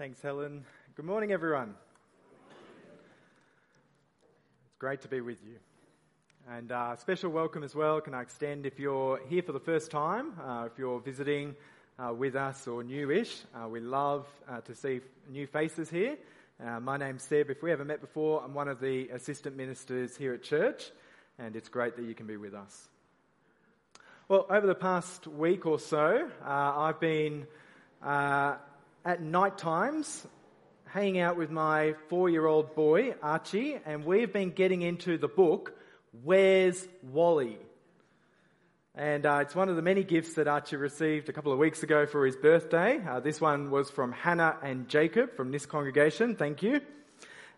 Thanks, Helen. Good morning, everyone. It's great to be with you. And uh, special welcome as well can I extend if you're here for the first time, uh, if you're visiting uh, with us or newish. Uh, we love uh, to see new faces here. Uh, my name's Seb. If we haven't met before, I'm one of the assistant ministers here at church, and it's great that you can be with us. Well, over the past week or so, I've been at night times hanging out with my four year old boy, Archie, and we've been getting into the book, Where's Wally? And uh, it's one of the many gifts that Archie received a couple of weeks ago for his birthday. Uh, this one was from Hannah and Jacob from this congregation. Thank you.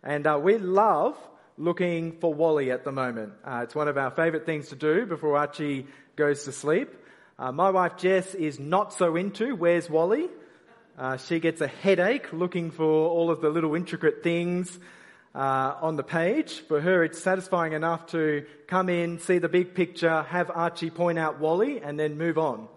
And uh, we love looking for Wally at the moment. Uh, it's one of our favourite things to do before Archie goes to sleep. Uh, my wife Jess is not so into Where's Wally? Uh, she gets a headache looking for all of the little intricate things uh, on the page. For her, it's satisfying enough to come in, see the big picture, have Archie point out Wally, and then move on.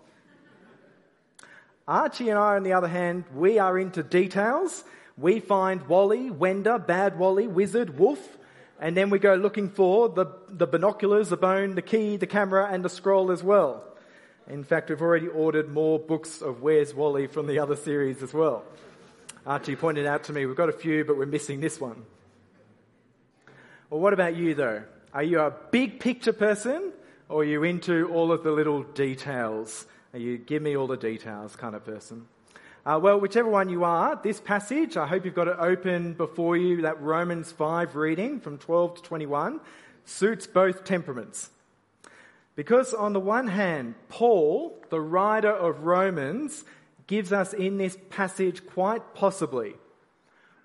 Archie and I, on the other hand, we are into details. We find Wally, Wenda, Bad Wally, Wizard, Wolf, and then we go looking for the, the binoculars, the bone, the key, the camera, and the scroll as well. In fact, we've already ordered more books of Where's Wally from the other series as well. Archie pointed out to me, we've got a few, but we're missing this one. Well, what about you though? Are you a big picture person or are you into all of the little details? Are you give me all the details kind of person? Uh, well, whichever one you are, this passage, I hope you've got it open before you, that Romans 5 reading from 12 to 21, suits both temperaments. Because on the one hand, Paul, the writer of Romans, gives us in this passage quite possibly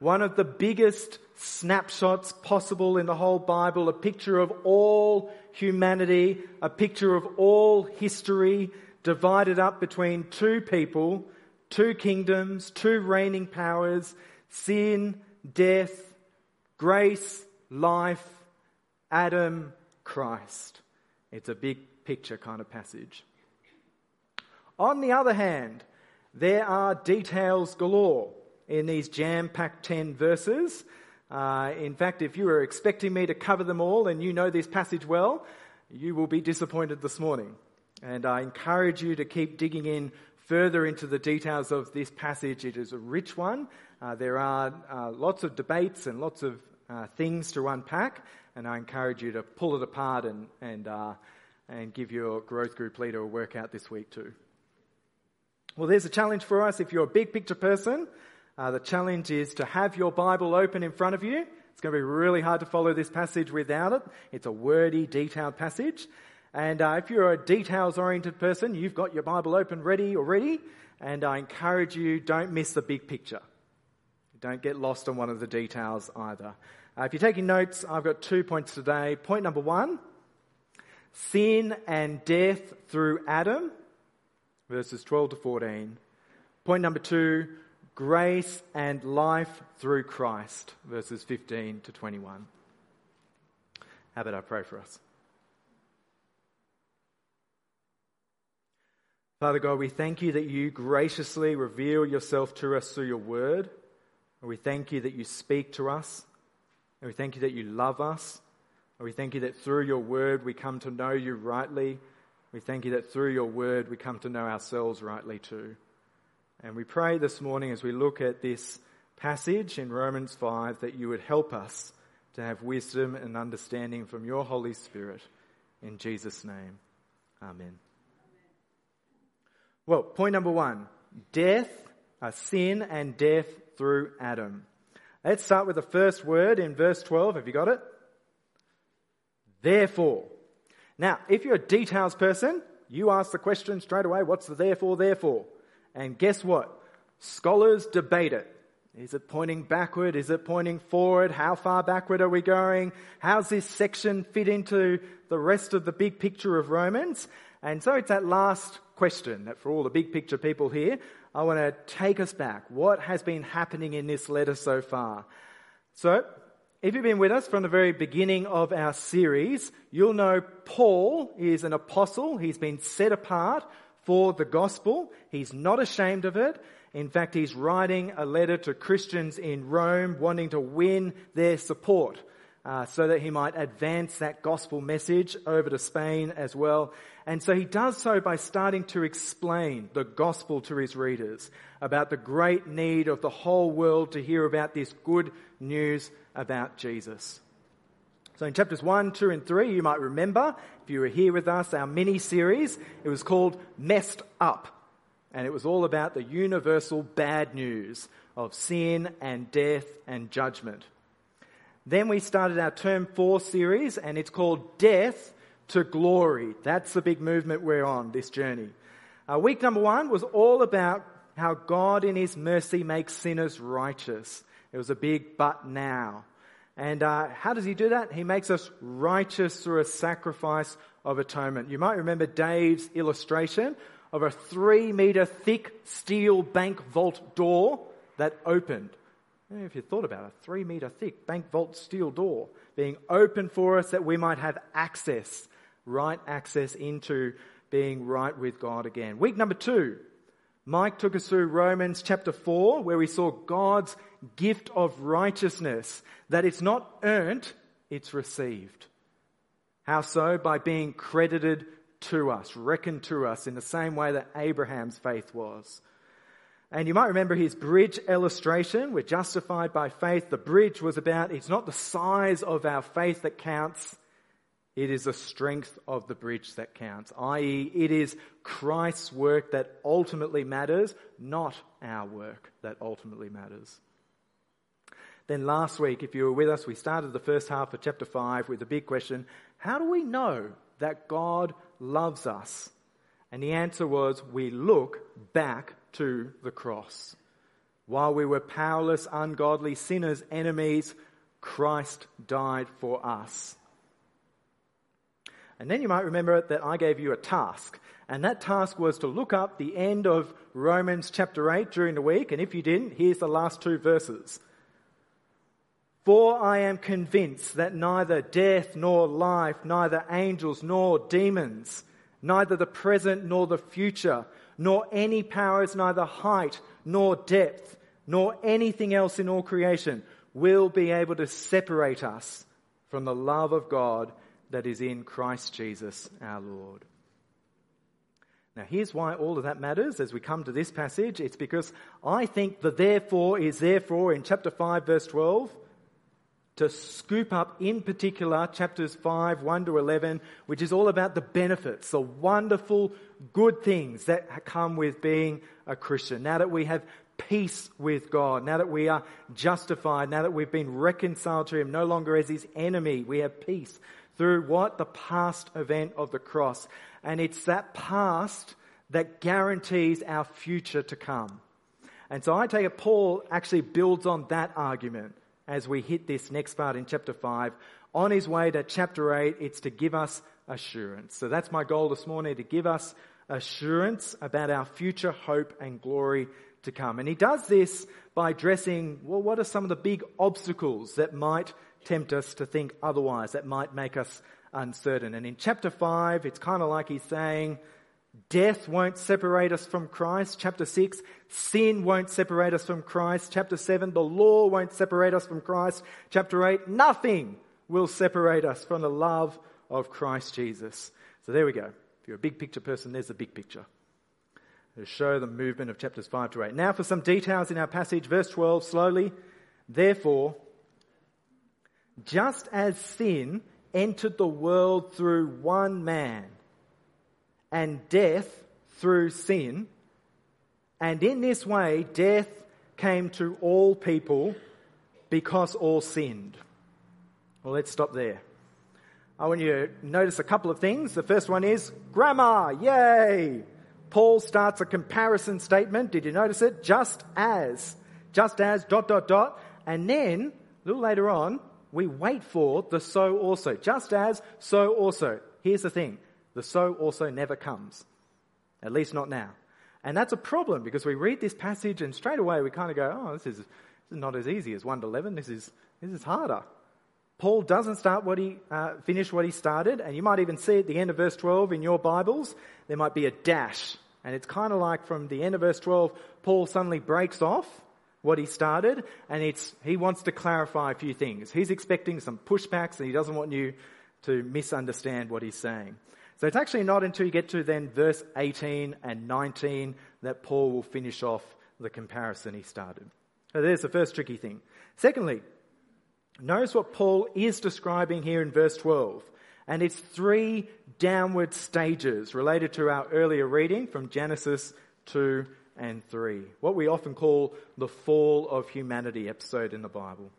one of the biggest snapshots possible in the whole Bible, a picture of all humanity, a picture of all history divided up between two people, two kingdoms, two reigning powers, sin, death, grace, life, Adam, Christ. It's a big picture kind of passage. On the other hand, there are details galore in these jam packed 10 verses. Uh, in fact, if you were expecting me to cover them all and you know this passage well, you will be disappointed this morning. And I encourage you to keep digging in further into the details of this passage. It is a rich one. Uh, there are uh, lots of debates and lots of uh, things to unpack, and I encourage you to pull it apart and, and, uh, and give your growth group leader a workout this week too. Well, there's a challenge for us. If you're a big picture person, uh, the challenge is to have your Bible open in front of you. It's going to be really hard to follow this passage without it. It's a wordy, detailed passage. And uh, if you're a details oriented person, you've got your Bible open ready already. And I encourage you, don't miss the big picture. Don't get lost on one of the details either. Uh, if you're taking notes, I've got two points today. Point number one sin and death through Adam, verses 12 to 14. Point number two grace and life through Christ, verses 15 to 21. How about I pray for us? Father God, we thank you that you graciously reveal yourself to us through your word. We thank you that you speak to us. And we thank you that you love us. And we thank you that through your word we come to know you rightly. We thank you that through your word we come to know ourselves rightly too. And we pray this morning as we look at this passage in Romans 5 that you would help us to have wisdom and understanding from your Holy Spirit. In Jesus' name, Amen. Well, point number one death, a sin and death through Adam. Let's start with the first word in verse 12. Have you got it? Therefore. Now, if you're a details person, you ask the question straight away, what's the therefore, therefore? And guess what? Scholars debate it. Is it pointing backward? Is it pointing forward? How far backward are we going? How's this section fit into the rest of the big picture of Romans? And so it's that last question that for all the big picture people here, I want to take us back. What has been happening in this letter so far? So, if you've been with us from the very beginning of our series, you'll know Paul is an apostle. He's been set apart for the gospel. He's not ashamed of it. In fact, he's writing a letter to Christians in Rome wanting to win their support uh, so that he might advance that gospel message over to Spain as well. And so he does so by starting to explain the gospel to his readers about the great need of the whole world to hear about this good news about Jesus. So in chapters 1, 2, and 3, you might remember, if you were here with us, our mini series, it was called Messed Up. And it was all about the universal bad news of sin and death and judgment. Then we started our term four series, and it's called Death to Glory. That's the big movement we're on this journey. Uh, week number one was all about how God, in His mercy, makes sinners righteous. It was a big but now. And uh, how does He do that? He makes us righteous through a sacrifice of atonement. You might remember Dave's illustration of a three meter thick steel bank vault door that opened. If you thought about it, a three meter thick bank vault steel door being open for us that we might have access, right access into being right with God again. Week number two, Mike took us through Romans chapter 4, where we saw God's gift of righteousness, that it's not earned, it's received. How so? By being credited to us, reckoned to us in the same way that Abraham's faith was. And you might remember his bridge illustration. We're justified by faith. The bridge was about, it's not the size of our faith that counts. It is the strength of the bridge that counts, i.e., it is Christ's work that ultimately matters, not our work that ultimately matters. Then last week, if you were with us, we started the first half of chapter 5 with the big question how do we know that God loves us? And the answer was we look back to the cross. While we were powerless, ungodly sinners, enemies, Christ died for us. And then you might remember that I gave you a task. And that task was to look up the end of Romans chapter 8 during the week. And if you didn't, here's the last two verses. For I am convinced that neither death nor life, neither angels nor demons, neither the present nor the future, nor any powers, neither height nor depth, nor anything else in all creation will be able to separate us from the love of God that is in Christ Jesus our Lord. Now, here's why all of that matters as we come to this passage. It's because I think the therefore is therefore in chapter 5, verse 12 to scoop up, in particular, chapters 5, 1 to 11, which is all about the benefits, the wonderful good things that come with being a Christian. Now that we have peace with God, now that we are justified, now that we've been reconciled to Him, no longer as His enemy, we have peace through what? The past event of the cross. And it's that past that guarantees our future to come. And so I take it Paul actually builds on that argument as we hit this next part in chapter 5. On his way to chapter 8, it's to give us assurance. So that's my goal this morning to give us assurance about our future hope and glory to come. And he does this by addressing, well, what are some of the big obstacles that might tempt us to think otherwise, that might make us uncertain? And in chapter 5, it's kind of like he's saying, Death won't separate us from Christ. Chapter 6, sin won't separate us from Christ. Chapter 7, the law won't separate us from Christ. Chapter 8, nothing will separate us from the love of Christ Jesus. So there we go. If you're a big picture person, there's the big picture. To show the movement of chapters 5 to 8. Now for some details in our passage, verse 12, slowly. Therefore, just as sin entered the world through one man, and death through sin. And in this way, death came to all people because all sinned. Well, let's stop there. I want you to notice a couple of things. The first one is grammar. Yay! Paul starts a comparison statement. Did you notice it? Just as. Just as, dot, dot, dot. And then, a little later on, we wait for the so also. Just as, so also. Here's the thing the so also never comes. At least not now. And that's a problem because we read this passage and straight away we kind of go, oh, this is, this is not as easy as 1 to 11. This is, this is harder. Paul doesn't start what he, uh, finish what he started, and you might even see at the end of verse 12 in your Bibles, there might be a dash And it's kind of like from the end of verse 12, Paul suddenly breaks off what he started and it's, he wants to clarify a few things. He's expecting some pushbacks and he doesn't want you to misunderstand what he's saying. So it's actually not until you get to then verse 18 and 19 that Paul will finish off the comparison he started. So there's the first tricky thing. Secondly, notice what Paul is describing here in verse 12. And it's three downward stages related to our earlier reading from Genesis 2 and 3. What we often call the fall of humanity episode in the Bible.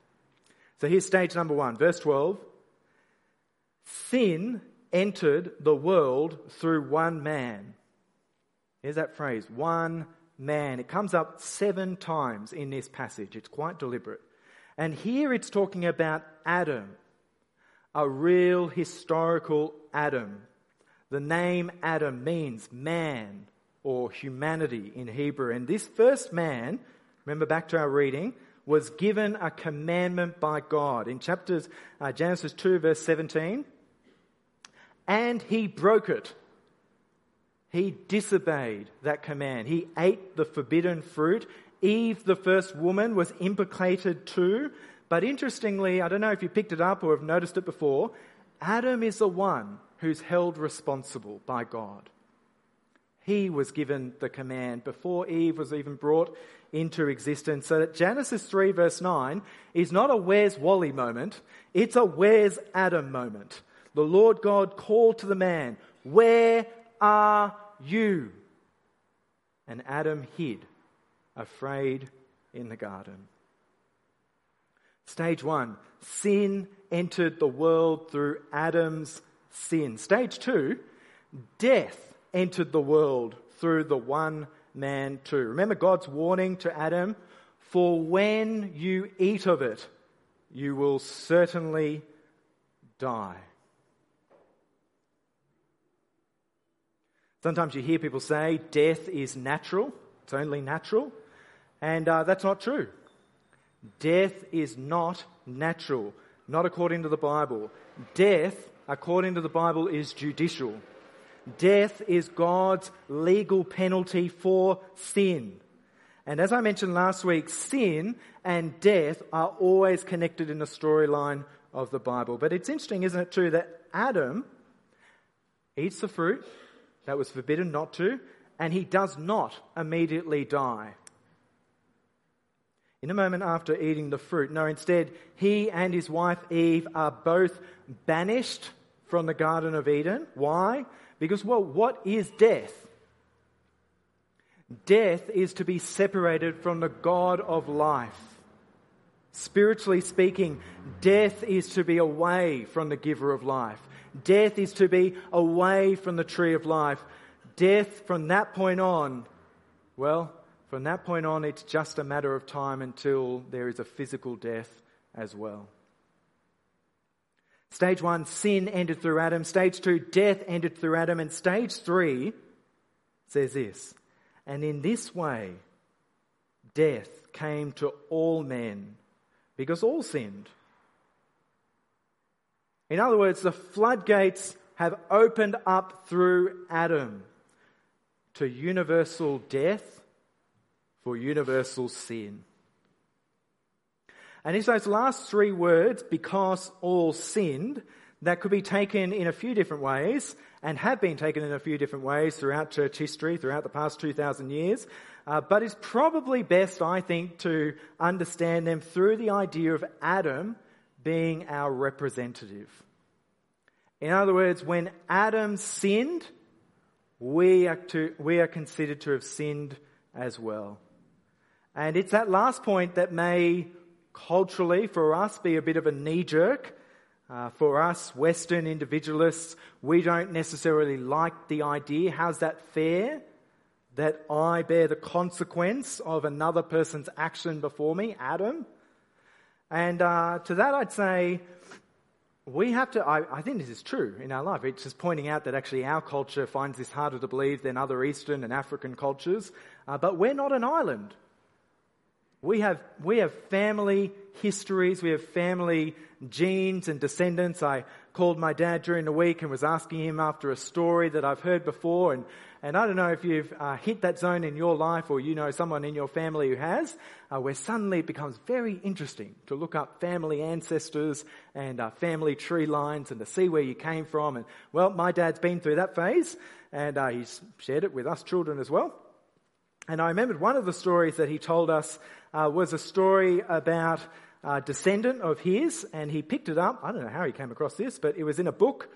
So here's stage number one, verse 12. Sin entered the world through one man. Here's that phrase, one man. It comes up seven times in this passage. It's quite deliberate. And here it's talking about Adam, a real historical Adam. The name Adam means man or humanity in Hebrew. And this first man, remember back to our reading, was given a commandment by God. In chapters uh, Genesis 2 verse 17, and he broke it. He disobeyed that command. He ate the forbidden fruit. Eve, the first woman, was implicated too. But interestingly, I don't know if you picked it up or have noticed it before, Adam is the one who's held responsible by God. He was given the command before Eve was even brought into existence. So that Genesis 3 verse 9 is not a where's Wally moment, it's a where's Adam moment. The Lord God called to the man, Where are you? And Adam hid, afraid in the garden. Stage one sin entered the world through Adam's sin. Stage two death entered the world through the one man too. Remember God's warning to Adam for when you eat of it, you will certainly die. Sometimes you hear people say death is natural, it's only natural, and uh, that's not true. Death is not natural, not according to the Bible. Death, according to the Bible, is judicial. Death is God's legal penalty for sin. And as I mentioned last week, sin and death are always connected in the storyline of the Bible. But it's interesting, isn't it, too, that Adam eats the fruit, that was forbidden not to, and he does not immediately die. In a moment after eating the fruit, no, instead, he and his wife Eve are both banished from the Garden of Eden. Why? Because, well, what is death? Death is to be separated from the God of life. Spiritually speaking, death is to be away from the giver of life. Death is to be away from the tree of life. Death from that point on, well, from that point on, it's just a matter of time until there is a physical death as well. Stage one, sin entered through Adam. Stage two, death entered through Adam. And stage three says this, and in this way, death came to all men because all sinned. In other words, the floodgates have opened up through Adam to universal death for universal sin. And it's those last three words, because all sinned, that could be taken in a few different ways and have been taken in a few different ways throughout church history, throughout the past 2,000 years. Uh, but it's probably best, I think, to understand them through the idea of Adam being our representative. In other words, when Adam sinned, we are, to, we are considered to have sinned as well. And it's that last point that may culturally for us be a bit of a knee jerk. Uh, for us, Western individualists, we don't necessarily like the idea. How's that fair? That I bear the consequence of another person's action before me, Adam? And uh, to that, I'd say we have to, I, I, think this is true in our life. It's just pointing out that actually our culture finds this harder to believe than other Eastern and African cultures. Uh, but we're not an island. We have, we have family histories, we have family genes and descendants. I called my dad during the week and was asking him after a story that I've heard before. And, and I don't know if you've uh, hit that zone in your life or you know someone in your family who has, uh, where suddenly it becomes very interesting to look up family ancestors and uh, family tree lines and to see where you came from. And well, my dad's been through that phase and uh, he's shared it with us children as well. And I remembered one of the stories that he told us uh, was a story about uh, descendant of his, and he picked it up. I don't know how he came across this, but it was in a book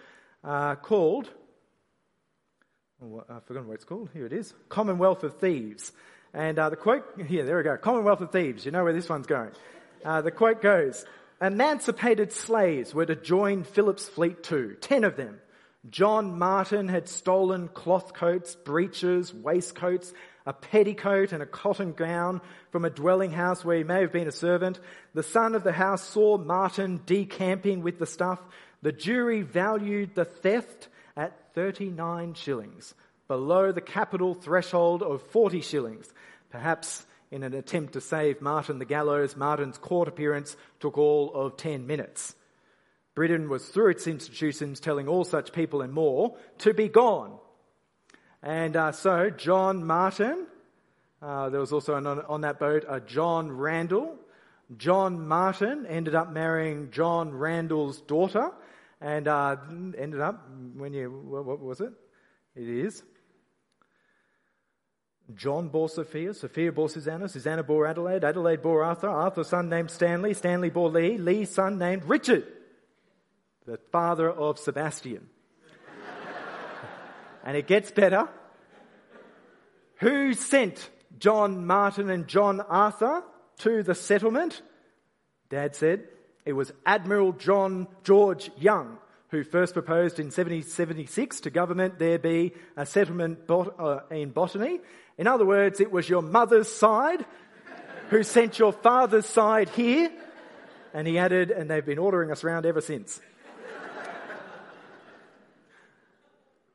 uh, called, oh, I've forgotten what it's called. Here it is Commonwealth of Thieves. And uh, the quote, here, there we go Commonwealth of Thieves. You know where this one's going. Uh, the quote goes Emancipated slaves were to join Phillip's fleet too, ten of them. John Martin had stolen cloth coats, breeches, waistcoats, a petticoat and a cotton gown from a dwelling house where he may have been a servant. The son of the house saw Martin decamping with the stuff. The jury valued the theft 39 shillings, below the capital threshold of 40 shillings. Perhaps in an attempt to save Martin the gallows, Martin's court appearance took all of 10 minutes. Britain was through its institutions telling all such people and more to be gone and uh, so, John Martin, uh, there was also an, on, that boat a John Randall. John Martin ended up marrying John Randall's daughter, and uh, ended up, when you, what, was it? It is. John bore Sophia, Sophia bore Susanna, Susanna bore Adelaide, Adelaide bore Arthur, Arthur's son named Stanley, Stanley bore Lee, Lee's son named Richard, the father of Sebastian. And it gets better. Who sent John Martin and John Arthur to the settlement? Dad said it was Admiral John George Young who first proposed in 1776 to government there be a settlement bot- uh, in botany. In other words, it was your mother's side who sent your father's side here. And he added, and they've been ordering us around ever since.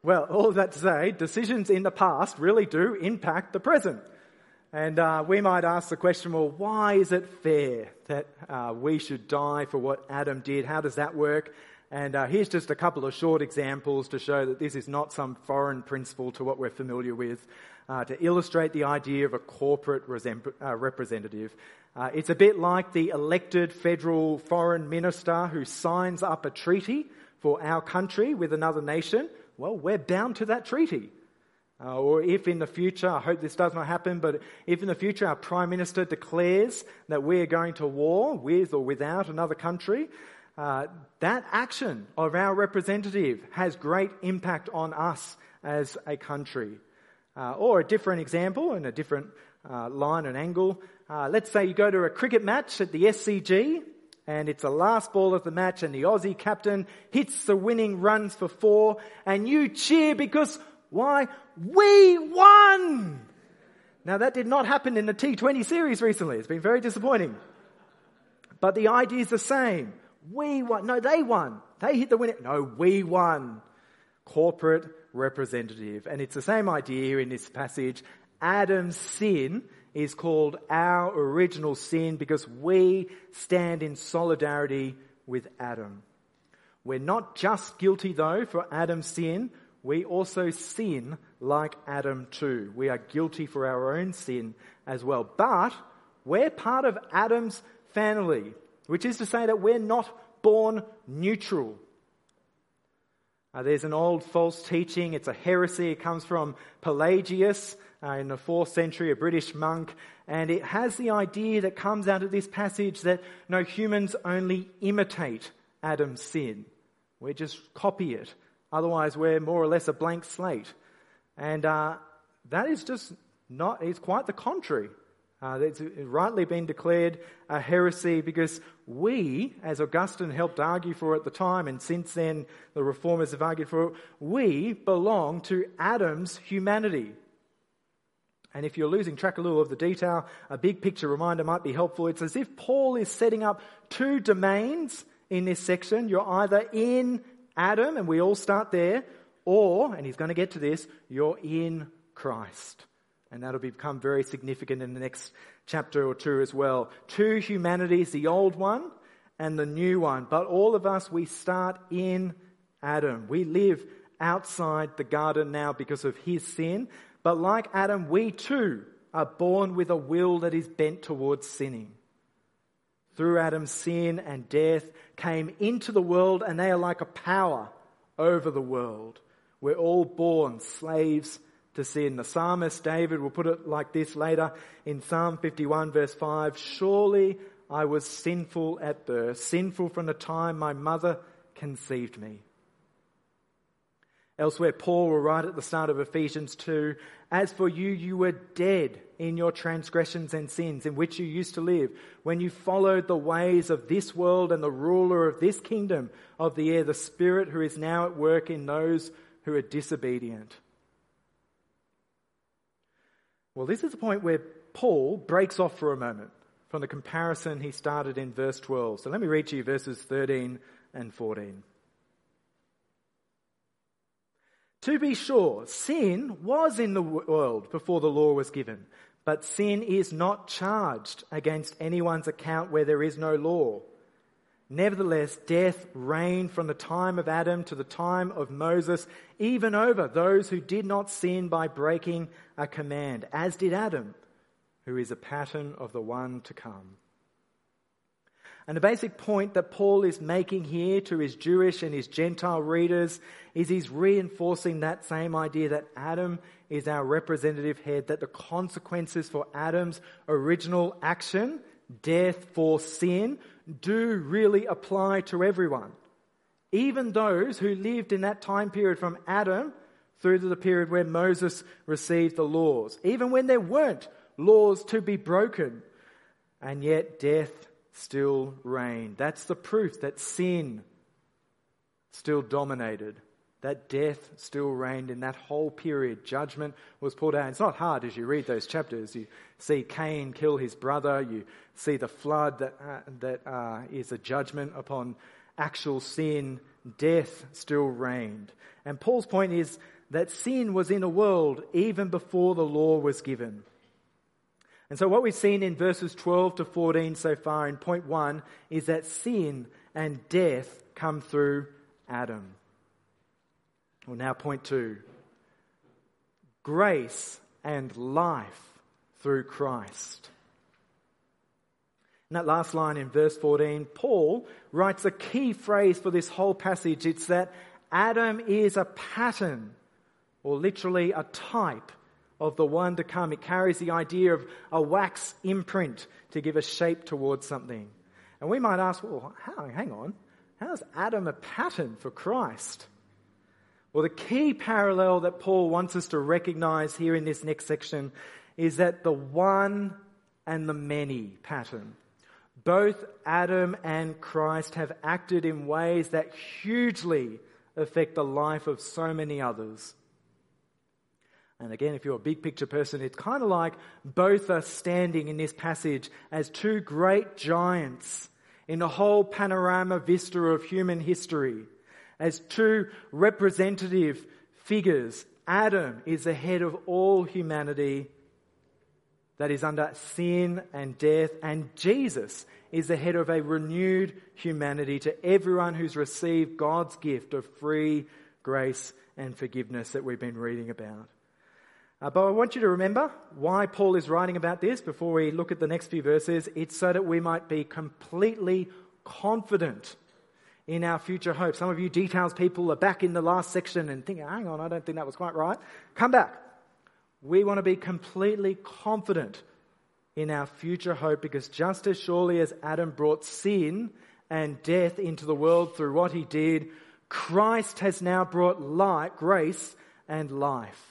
Well, all of that to say, decisions in the past really do impact the present. And uh, we might ask the question, well, why is it fair that uh, we should die for what Adam did? How does that work? And uh, here's just a couple of short examples to show that this is not some foreign principle to what we're familiar with, uh, to illustrate the idea of a corporate uh, representative. Uh, it's a bit like the elected federal foreign minister who signs up a treaty for our country with another nation well, we're bound to that treaty. Uh, or if in the future, I hope this does not happen, but if in the future our Prime Minister declares that we are going to war with or without another country, uh, that action of our representative has great impact on us as a country. Uh, or a different example and a different uh, line and angle. Uh, let's say you go to a cricket match at the SCG and it's the last ball of the match and the Aussie captain hits the winning runs for four and you cheer because why? We won! Now that did not happen in the T20 series recently. It's been very disappointing. But the idea is the same. We won. No, they won. They hit the winner. No, we won. Corporate representative. And it's the same idea here in this passage. Adam's sin is called our original sin because we stand in solidarity with Adam. We're not just guilty though for Adam's sin, we also sin like Adam too. We are guilty for our own sin as well. But we're part of Adam's family, which is to say that we're not born neutral. Uh, there's an old false teaching, it's a heresy, it comes from Pelagius, uh, in the fourth century, a British monk, and it has the idea that comes out of this passage that no humans only imitate Adam's sin. We just copy it. Otherwise, we're more or less a blank slate. And uh, that is just not, it's quite the contrary. Uh, it's rightly been declared a heresy because we, as Augustine helped argue for at the time, and since then the reformers have argued for it, we belong to Adam's humanity. And if you're losing track a little of the detail, a big picture reminder might be helpful. It's as if Paul is setting up two domains in this section. You're either in Adam, and we all start there, or, and he's going to get to this, you're in Christ. And that'll become very significant in the next chapter or two as well. Two humanities, the old one and the new one. But all of us, we start in Adam. We live outside the garden now because of his sin. But like Adam, we too are born with a will that is bent towards sinning. Through Adam's sin and death came into the world and they are like a power over the world. We're all born slaves to sin. The psalmist David will put it like this later in Psalm 51 verse 5. Surely I was sinful at birth, sinful from the time my mother conceived me. Elsewhere, Paul will write at the start of Ephesians 2 As for you, you were dead in your transgressions and sins in which you used to live, when you followed the ways of this world and the ruler of this kingdom of the air, the Spirit who is now at work in those who are disobedient. Well, this is the point where Paul breaks off for a moment from the comparison he started in verse 12. So let me read to you verses 13 and 14. To be sure, sin was in the world before the law was given, but sin is not charged against anyone's account where there is no law. Nevertheless, death reigned from the time of Adam to the time of Moses, even over those who did not sin by breaking a command, as did Adam, who is a pattern of the one to come. And the basic point that Paul is making here to his Jewish and his Gentile readers is he's reinforcing that same idea that Adam is our representative head, that the consequences for Adam's original action, death for sin, do really apply to everyone. Even those who lived in that time period from Adam through to the period where Moses received the laws, even when there weren't laws to be broken. And yet death still reigned. That's the proof that sin still dominated, that death still reigned in that whole period. Judgment was poured out. It's not hard as you read those chapters. You see Cain kill his brother, you see the flood that, uh, that uh, is a judgment upon actual sin. Death still reigned. And Paul's point is that sin was in the world even before the law was given. And so, what we've seen in verses 12 to 14 so far in point one is that sin and death come through Adam. Well, now, point two grace and life through Christ. In that last line in verse 14, Paul writes a key phrase for this whole passage. It's that Adam is a pattern, or literally a type of the one to come. It carries the idea of a wax imprint to give a shape towards something. And we might ask, well, hang on, how's Adam a pattern for Christ? Well, the key parallel that Paul wants us to recognize here in this next section is that the one and the many pattern. Both Adam and Christ have acted in ways that hugely affect the life of so many others. And again, if you're a big picture person, it's kind of like both are standing in this passage as two great giants in the whole panorama vista of human history, as two representative figures. Adam is the head of all humanity that is under sin and death, and Jesus is the head of a renewed humanity to everyone who's received God's gift of free grace and forgiveness that we've been reading about. Uh, but I want you to remember why Paul is writing about this before we look at the next few verses. It's so that we might be completely confident in our future hope. Some of you details people are back in the last section and thinking, hang on, I don't think that was quite right. Come back. We want to be completely confident in our future hope because just as surely as Adam brought sin and death into the world through what he did, Christ has now brought light, grace, and life.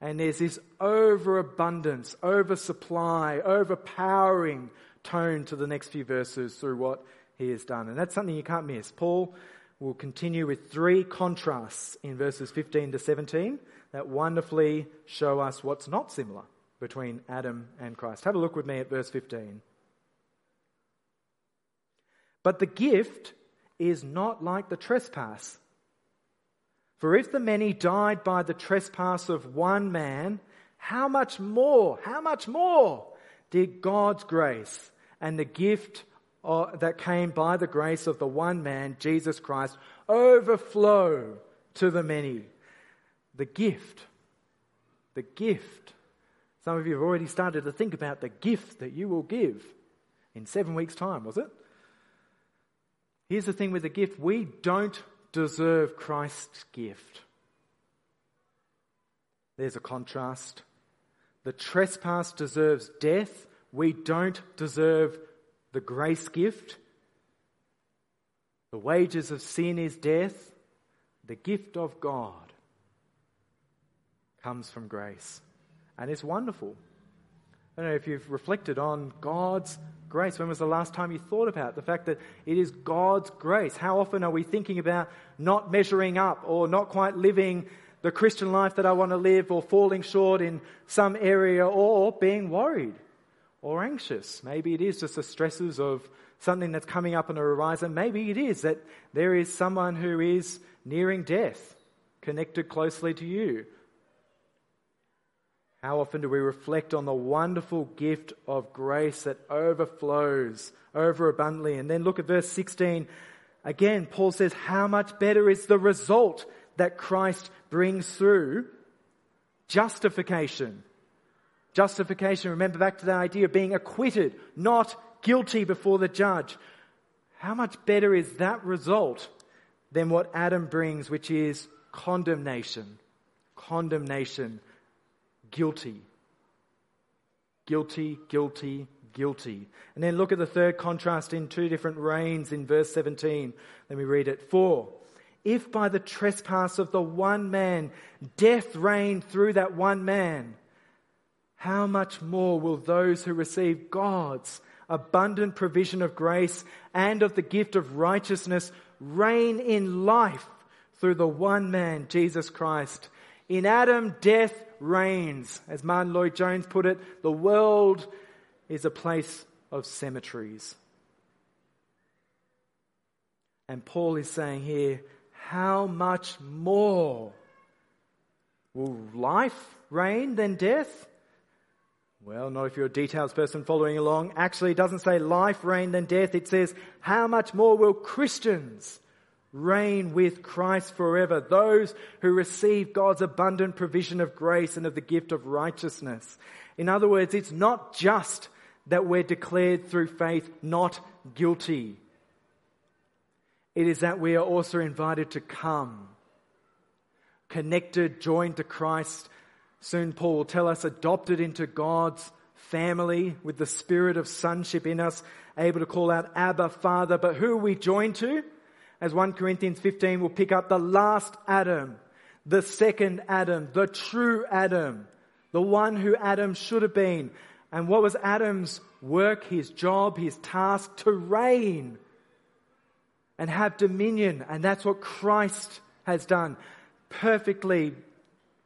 And there's this overabundance, oversupply, overpowering tone to the next few verses through what he has done. And that's something you can't miss. Paul will continue with three contrasts in verses 15 to 17 that wonderfully show us what's not similar between Adam and Christ. Have a look with me at verse 15. But the gift is not like the trespass. For if the many died by the trespass of one man, how much more, how much more Did God's grace and the gift that came by the grace of the one man, Jesus Christ, overflow to the many? The gift. The gift. Some of you have already started to think about the gift that you will give in seven weeks' time, was it? Here's the thing with the gift we don't deserve Christ's gift. There's a contrast. The trespass deserves death. We don't deserve the grace gift. The wages of sin is death. The gift of God comes from grace. And it's wonderful. I don't know if you've reflected on God's grace. When was the last time you thought about the fact that it is God's grace? How often are we thinking about not measuring up or not quite living the Christian life that I want to live or falling short in some area or being worried or anxious? Maybe it is just the stresses of something that's coming up on the horizon. Maybe it is that there is someone who is nearing death, connected closely to you how often do we reflect on the wonderful gift of grace that overflows over abundantly? And then look at verse 16. Again, Paul says, How much better is the result that Christ brings through justification? Justification, remember back to the idea of being acquitted, not guilty before the judge. How much better is that result than what Adam brings, which is condemnation? Condemnation guilty. Guilty, guilty, guilty. And then look at the third contrast in two different reigns in verse 17. Let me read it. For if by the trespass of the one man death reigned through that one man, how much more will those who receive God's abundant provision of grace and of the gift of righteousness reign in life through the one man, Jesus Christ? In Adam, death reigns. As Martyn Lloyd-Jones put it, the world is a place of cemeteries. And Paul is saying here, how much more will life reign than death? Well, not if you're a details person following along. Actually, it doesn't say life reign than death. It says, how much more will Christians reign with Christ forever. Those who receive God's abundant provision of grace and of the gift of righteousness. In other words, it's not just that we're declared through faith not guilty. It is that we are also invited to come. Connected, joined to Christ. Soon Paul will tell us adopted into God's family with the spirit of sonship in us, able to call out Abba, Father. But who are we joined to? As 1 Corinthians 15 will pick up the last Adam, the second Adam, the true Adam, the one who Adam should have been. And what was Adam's work, his job, his task? To reign and have dominion. And that's what Christ has done. Perfectly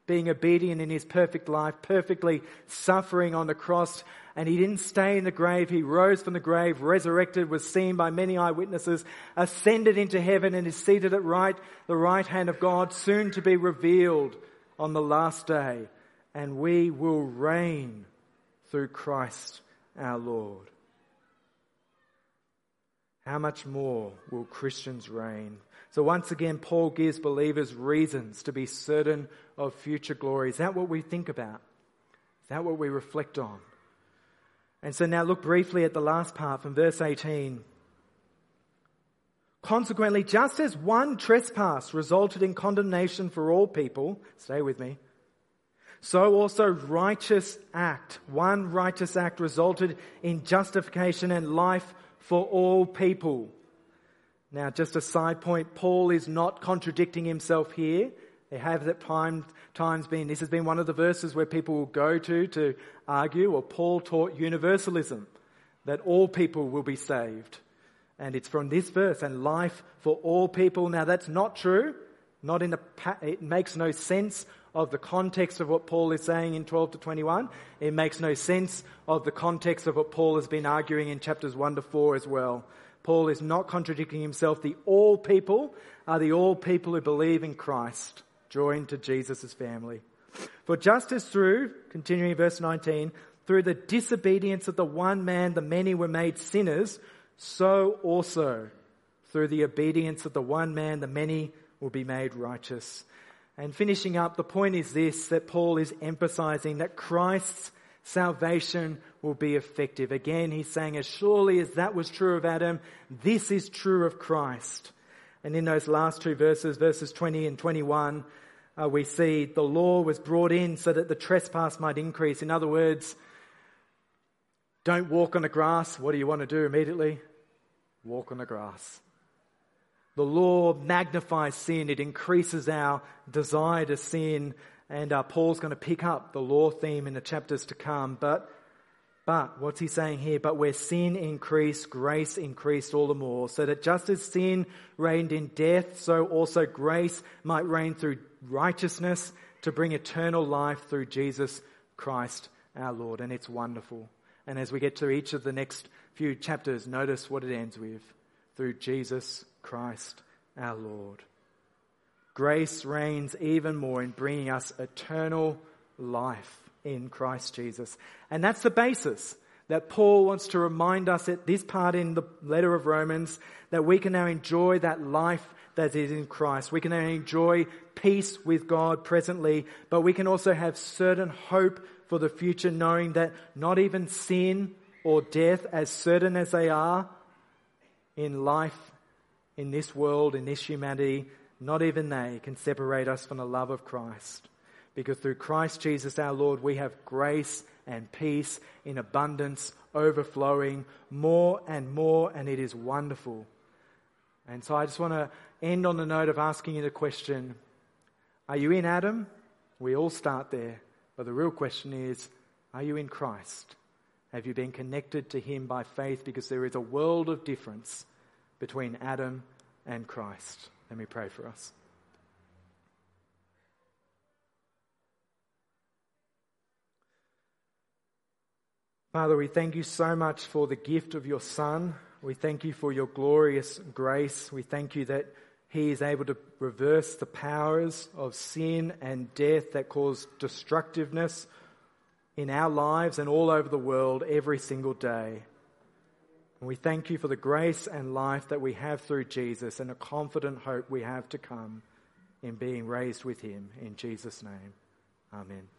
being obedient in his perfect life, perfectly suffering on the cross. And he didn't stay in the grave. He rose from the grave, resurrected, was seen by many eyewitnesses, ascended into heaven and is seated at right, the right hand of God, soon to be revealed on the last day. And we will reign through Christ our Lord. How much more will Christians reign? So once again, Paul gives believers reasons to be certain of future glory. Is that what we think about? Is that what we reflect on? And so now look briefly at the last part from verse 18. Consequently, just as one trespass resulted in condemnation for all people, stay with me, so also righteous act, one righteous act resulted in justification and life for all people. Now, just a side point, Paul is not contradicting himself here. There have at times been, this has been one of the verses where people will go to to argue, or Paul taught universalism, that all people will be saved. And it's from this verse, and life for all people. Now that's not true. Not in a, it makes no sense of the context of what Paul is saying in 12 to 21. It makes no sense of the context of what Paul has been arguing in chapters 1 to 4 as well. Paul is not contradicting himself. The all people are the all people who believe in Christ, joined to Jesus' family. For just as through, continuing verse 19, through the disobedience of the one man, the many were made sinners, so also through the obedience of the one man, the many will be made righteous. And finishing up, the point is this that Paul is emphasizing that Christ's salvation will be effective. Again, he's saying, as surely as that was true of Adam, this is true of Christ. And in those last two verses, verses 20 and 21, uh, we see the law was brought in so that the trespass might increase. In other words, don't walk on the grass. What do you want to do immediately? Walk on the grass. The law magnifies sin. It increases our desire to sin. And uh, Paul's going to pick up the law theme in the chapters to come. But, but, what's he saying here? But where sin increased, grace increased all the more. So that just as sin reigned in death, so also grace might reign through righteousness to bring eternal life through Jesus Christ our Lord. And it's wonderful. And as we get to each of the next few chapters, notice what it ends with through Jesus Christ our Lord. Grace reigns even more in bringing us eternal life in Christ Jesus. And that's the basis that Paul wants to remind us at this part in the letter of Romans that we can now enjoy that life that is in Christ. We can now enjoy peace with God presently, but we can also have certain hope for the future, knowing that not even sin or death, as certain as they are in life, in this world, in this humanity, not even they can separate us from the love of Christ. Because through Christ Jesus our Lord, we have grace and peace in abundance, overflowing more and more, and it is wonderful. And so I just want to end on the note of asking you the question Are you in Adam? We all start there. But the real question is Are you in Christ? Have you been connected to Him by faith? Because there is a world of difference between Adam and Christ. Let me pray for us. Father, we thank you so much for the gift of your Son. We thank you for your glorious grace. We thank you that he is able to reverse the powers of sin and death that cause destructiveness in our lives and all over the world every single day. And we thank you for the grace and life that we have through Jesus and a confident hope we have to come in being raised with him. In Jesus' name, amen.